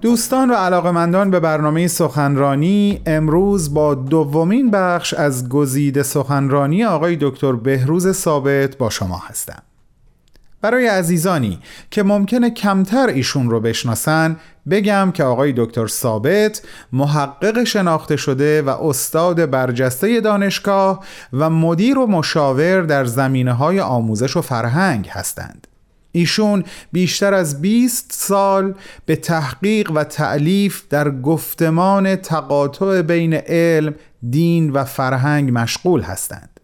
دوستان و علاقمندان به برنامه سخنرانی امروز با دومین بخش از گزیده سخنرانی آقای دکتر بهروز ثابت با شما هستم. برای عزیزانی که ممکنه کمتر ایشون رو بشناسن بگم که آقای دکتر ثابت محقق شناخته شده و استاد برجسته دانشگاه و مدیر و مشاور در زمینه های آموزش و فرهنگ هستند. ایشون بیشتر از 20 سال به تحقیق و تعلیف در گفتمان تقاطع بین علم، دین و فرهنگ مشغول هستند.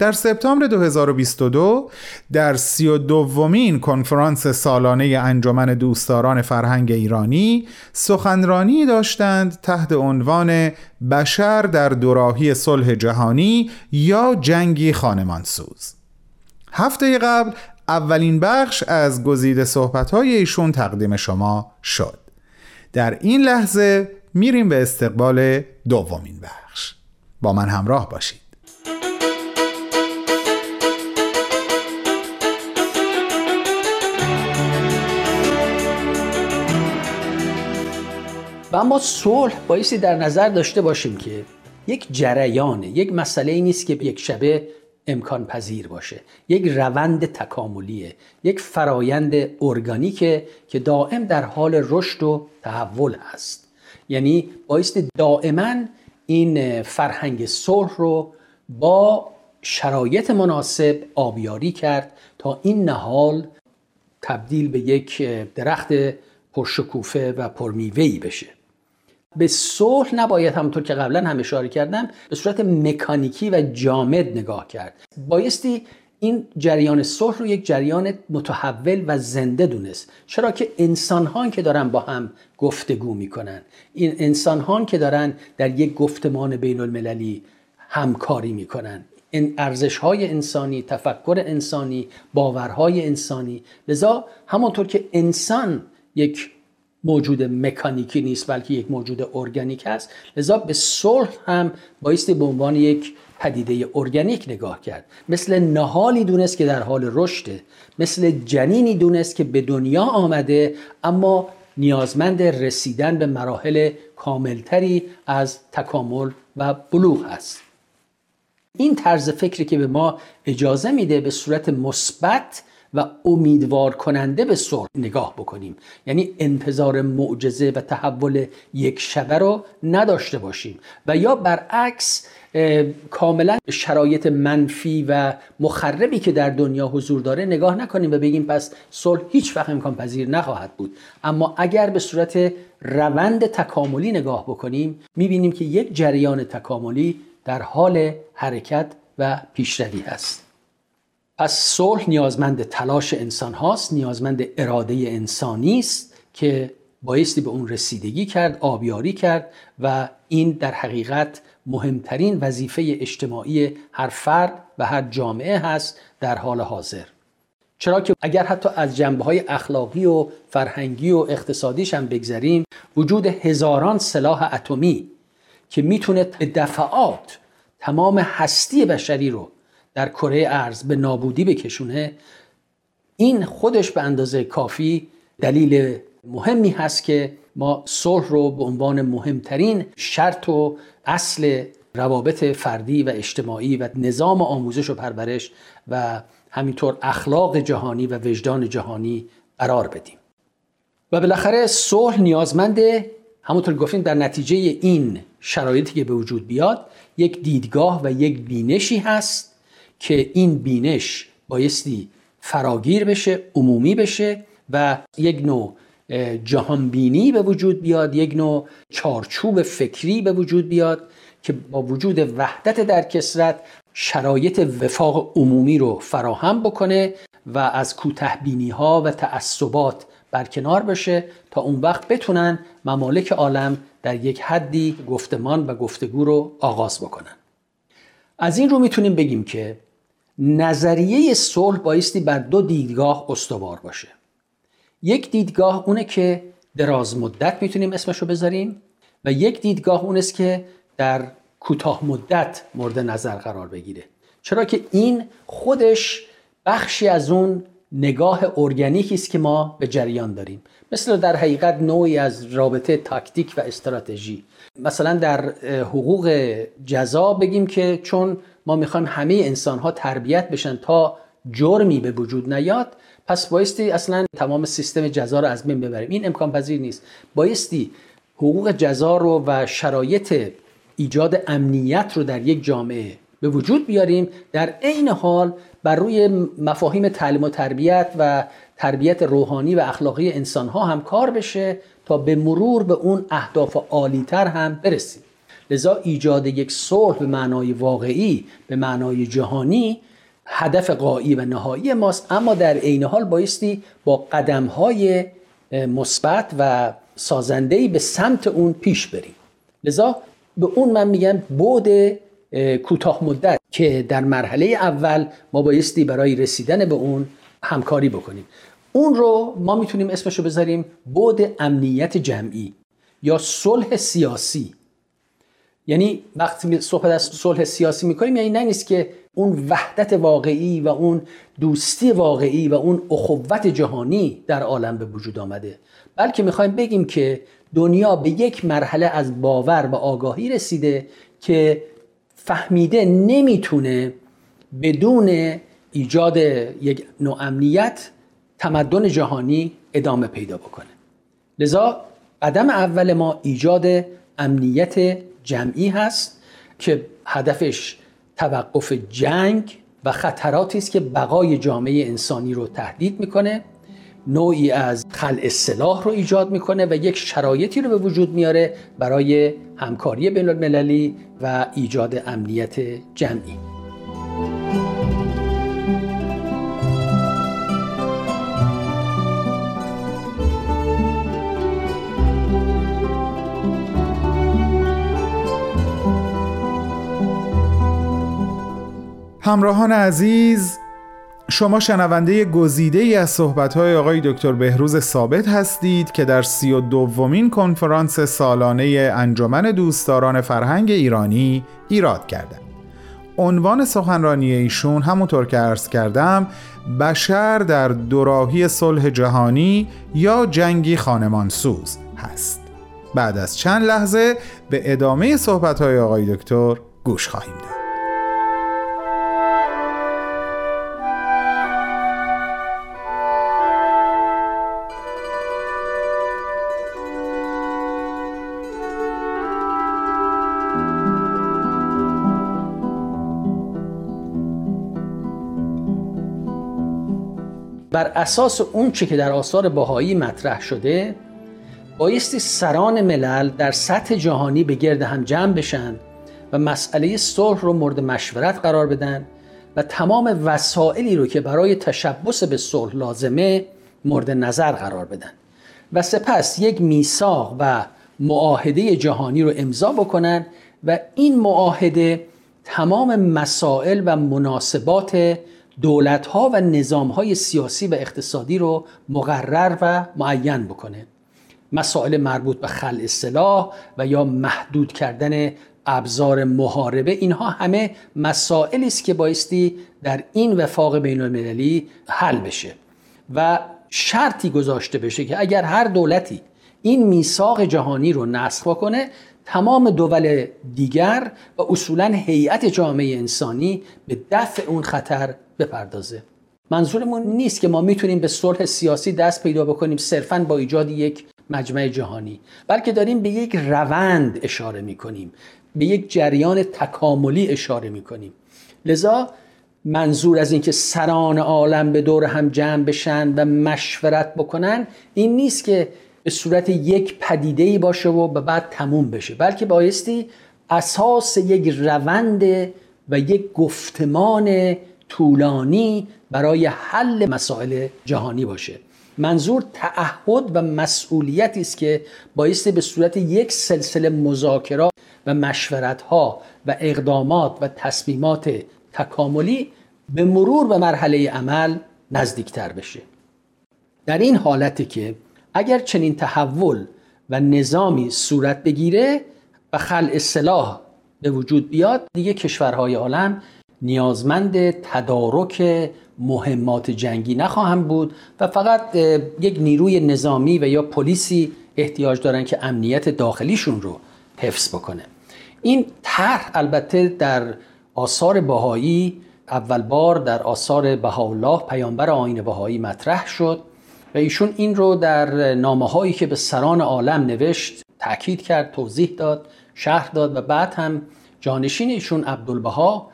در سپتامبر 2022 در سی و دومین کنفرانس سالانه انجمن دوستداران فرهنگ ایرانی سخنرانی داشتند تحت عنوان بشر در دوراهی صلح جهانی یا جنگی خانمانسوز هفته قبل اولین بخش از گزیده صحبتهای ایشون تقدیم شما شد. در این لحظه میریم به استقبال دومین بخش. با من همراه باشید. و اما صلح بایستی در نظر داشته باشیم که یک جریانه یک مسئله ای نیست که یک شبه امکان پذیر باشه. یک روند تکاملیه یک فرایند ارگانیکه که دائم در حال رشد و تحول هست. یعنی بایستی دائما این فرهنگ صلح رو با شرایط مناسب آبیاری کرد تا این نهال تبدیل به یک درخت پرشکوفه و پرمیوهی بشه. به صلح نباید همونطور که قبلا هم اشاره کردم به صورت مکانیکی و جامد نگاه کرد. بایستی این جریان صلح رو یک جریان متحول و زنده دونست. چرا که انسان ها که دارن با هم گفتگو می‌کنن. این انسان ها که دارن در یک گفتمان بین المللی همکاری می‌کنن. این ارزش های انسانی تفکر انسانی باورهای انسانی. لذا همانطور که انسان یک موجود مکانیکی نیست بلکه یک موجود ارگانیک است. لذا به صلح هم بایستی به عنوان یک پدیده ارگانیک نگاه کرد. مثل نهالی دونست که در حال رشده مثل جنینی دونست که به دنیا آمده اما نیازمند رسیدن به مراحل کاملتری از تکامل و بلوغ است. این طرز فکری که به ما اجازه میده به صورت مثبت و امیدوار کننده به صلح نگاه بکنیم. یعنی انتظار معجزه و تحول یک شبه رو نداشته باشیم. و یا برعکس کاملا شرایط منفی و مخربی که در دنیا حضور داره نگاه نکنیم و بگیم پس صلح هیچ وقت امکان پذیر نخواهد بود. اما اگر به صورت روند تکاملی نگاه بکنیم می‌بینیم که یک جریان تکاملی در حال حرکت و پیشروی است پس صلح نیازمند تلاش انسان هاست نیازمند اراده انسانی است که بایستی به اون رسیدگی کرد آبیاری کرد و این در حقیقت مهمترین وظیفه اجتماعی هر فرد و هر جامعه هست در حال حاضر. چرا که اگر حتی از جنبه های اخلاقی و فرهنگی و اقتصادیش هم بگذریم وجود هزاران سلاح اتمی که می‌تونه به دفعات تمام هستی بشری رو در کره ارز به نابودی بکشونه این خودش به اندازه کافی دلیل مهمی هست که ما صلح رو به عنوان مهمترین شرط و اصل روابط فردی و اجتماعی و نظام آموزش و پرورش و همینطور اخلاق جهانی و وجدان جهانی قرار بدیم. و بالاخره صلح نیازمند همونطور گفتیم در نتیجه این شرایطی که به وجود بیاد یک دیدگاه و یک بینشی هست که این بینش بایستی فراگیر بشه عمومی بشه و یک نوع جهانبینی به وجود بیاد یک نوع چارچوب فکری به وجود بیاد که با وجود وحدت در کسرت شرایط وفاق عمومی رو فراهم بکنه و از کوتهبینی ها و تعصبات برکنار بشه تا اون وقت بتونن ممالک عالم در یک حدی گفتمان و گفتگو رو آغاز بکنن. از این رو می‌تونیم بگیم که نظریه صلح بایستی بر دو دیدگاه استوار باشه. یک دیدگاه اونه که دراز مدت می‌تونیم اسمشو بذاریم و یک دیدگاه اون است که در کوتاه مدت مورد نظر قرار بگیره. چرا که این خودش بخشی از اون نگاه ارگانیکی است که ما به جریان داریم. مثل در حقیقت نوعی از رابطه تاکتیک و استراتژی. مثلا در حقوق جزا بگیم که چون ما می‌خوایم همه انسان ها تربیت بشن تا جرمی به وجود نیاد پس بایستی اصلا تمام سیستم جزا رو از بین ببریم. این امکان پذیر نیست. بایستی حقوق جزا رو و شرایط ایجاد امنیت رو در یک جامعه به وجود بیاریم. در عین حال بر روی مفاهیم تعلیم و تربیت و تربیت روحانی و اخلاقی انسان ها هم کار بشه تا به مرور به اون اهداف عالیتر هم برسیم. لذا ایجاد یک صلح به معنای واقعی به معنای جهانی هدف قایی و نهایی ماست. اما در عین حال بایستی با قدم های مثبت و سازندهی به سمت اون پیش بریم. لذا به اون من میگم بود کوتاه مدت که در مرحله اول ما بایستی برای رسیدن به اون همکاری بکنیم. اون رو ما می‌تونیم اسمش رو بذاریم بود امنیت جمعی یا صلح سیاسی. یعنی وقتی صحبت از صلح سیاسی می‌کنیم یعنی نه نیست که اون وحدت واقعی و اون دوستی واقعی و اون اخوت جهانی در عالم به وجود آمده. بلکه می‌خوایم بگیم که دنیا به یک مرحله از باور و آگاهی رسیده که فهمیده نمی‌تونه بدون ایجاد یک نوع امنیت تمدن جهانی ادامه پیدا بکنه. لذا قدم اول ما ایجاد امنیت جمعی هست که هدفش توقف جنگ و خطراتی است که بقای جامعه انسانی رو تهدید می‌کنه نوعی از خلع سلاح رو ایجاد می‌کنه و یک شرایطی رو به وجود میاره برای همکاری بین المللی و ایجاد امنیت جمعی. همراهان عزیز شما شنونده گزیده ای از صحبت‌های آقای دکتر بهروز ثابت هستید که در سی و دومین کنفرانس سالانه انجمن دوستداران فرهنگ ایرانی ایراد کردند. عنوان سخنرانی ایشون همونطور که عرض کردم بشر در دوراهی صلح جهانی یا جنگی خانمانسوز هست. بعد از چند لحظه به ادامه صحبت‌های آقای دکتر گوش خواهیم داد. بر اساس اون چه که در آثار باهایی مطرح شده بایستی سران ملل در سطح جهانی به گرد هم جمع بشن و مسئله صلح رو مورد مشورت قرار بدن و تمام وسائلی رو که برای تشبس به صلح لازمه مورد نظر قرار بدن و سپس یک میثاق و معاهده جهانی رو امضا بکنن و این معاهده تمام مسائل و مناسبات دولت ها و نظام های سیاسی و اقتصادی رو مقرر و معین بکنه. مسائل مربوط به خلع سلاح و یا محدود کردن ابزار محاربه اینها همه مسائلی است که بایستی در این وفاق بین المللی حل بشه و شرطی گذاشته بشه که اگر هر دولتی این میثاق جهانی رو نسخ کنه تمام دول دیگر و اصولا هیئت جامعه انسانی به دفع اون خطر بپردازه. منظورمون نیست که ما می‌تونیم به صلح سیاسی دست پیدا بکنیم صرفا با ایجاد یک مجمع جهانی بلکه داریم به یک روند اشاره می‌کنیم به یک جریان تکاملی اشاره می‌کنیم. لذا منظور از اینکه سران عالم به دور هم جمع بشن و مشورت بکنن این نیست که به صورت یک پدیده ای باشه و به بعد تموم بشه بلکه بایستی اساس یک روند و یک گفتمان طولانی برای حل مسائل جهانی باشه. منظور تعهد و مسئولیتی است که بایستی به صورت یک سلسله مذاکرات و مشورت ها و اقدامات و تصمیمات تکاملی به مرور به مرحله عمل نزدیکتر بشه. در این حالتی که اگر چنین تحول و نظامی صورت بگیره و خلع سلاح به وجود بیاد دیگه کشورهای عالم نیازمند تدارک مهمات جنگی نخواهند بود و فقط یک نیروی نظامی و یا پلیسی احتیاج دارن که امنیت داخلیشون رو حفظ بکنه. این طرح البته در آثار بهایی اول بار در آثار بهاءالله پیامبر آین بهایی مطرح شد و ایشون این رو در نامه هایی که به سران عالم نوشت تاکید کرد توضیح داد شرح داد و بعد هم جانشین ایشون عبدالبها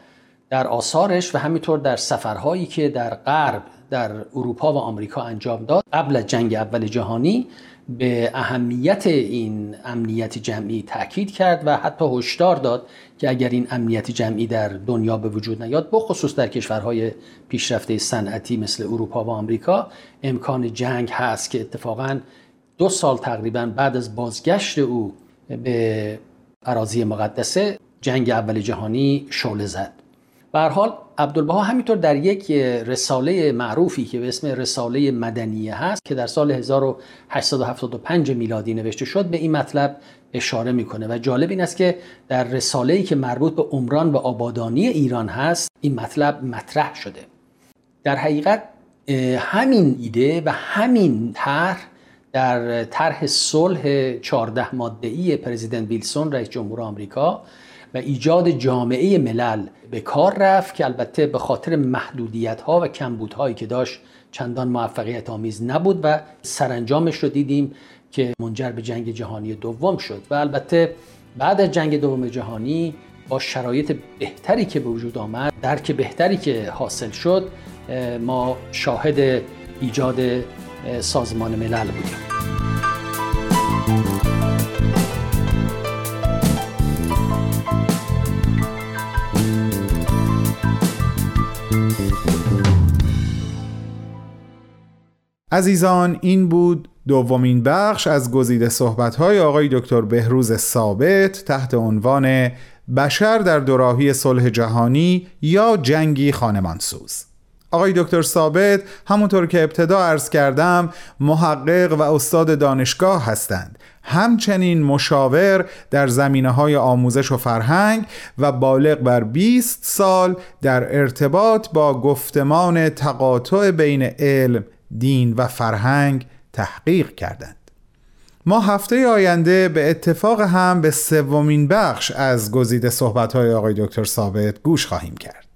در آثارش و همینطور در سفرهایی که در غرب در اروپا و آمریکا انجام داد قبل از جنگ اول جهانی به اهمیت این امنیت جمعی تاکید کرد و حتی هشدار داد که اگر این امنیت جمعی در دنیا به وجود نیاد بخصوص در کشورهای پیشرفته صنعتی مثل اروپا و آمریکا امکان جنگ هست که اتفاقا دو سال تقریبا بعد از بازگشت او به اراضی مقدسه جنگ اول جهانی شعله زد. به حال عبدالبها همینطور در یک رساله معروفی که به اسم رساله مدنیه هست که در سال 1875 میلادی نوشته شد به این مطلب اشاره می‌کنه و جالب این است که در رساله که مربوط به عمران و آبادانی ایران هست این مطلب مطرح شده. در حقیقت همین ایده و همین طرح در طرح صلح 14 ماده پرزیدنت ویلسون رئیس جمهور آمریکا و ایجاد جامعه ملل به کار رفت که البته به خاطر محدودیت ها و کمبودهایی که داشت چندان موفقیت آمیز نبود و سرانجامش رو دیدیم که منجر به جنگ جهانی دوم شد و البته بعد از جنگ دوم جهانی با شرایط بهتری که به وجود آمد درک بهتری که حاصل شد ما شاهد ایجاد سازمان ملل بودیم. عزیزان این بود دومین بخش از گزیده صحبت‌های آقای دکتر بهروز ثابت تحت عنوان بشر در دوراهی صلح جهانی یا جنگی خانمانسوز. آقای دکتر ثابت همونطور که ابتدا عرض کردم محقق و استاد دانشگاه هستند. همچنین مشاور در زمینه های آموزش و فرهنگ و بالغ بر 20 سال در ارتباط با گفتمان تقاطع بین علم دین و فرهنگ تحقیق کردند. ما هفته آینده به اتفاق هم به سومین بخش از گزیده صحبت‌های آقای دکتر ثابت گوش خواهیم کرد.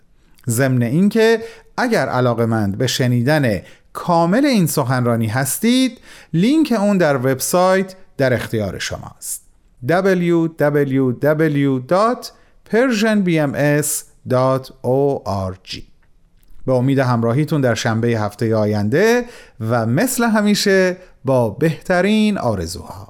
ضمن اینکه اگر علاقمند به شنیدن کامل این سخنرانی هستید لینک اون در وبسایت در اختیار شماست. www.persianbms.org به امید همراهیتون در شنبه هفته آینده و مثل همیشه با بهترین آرزوها.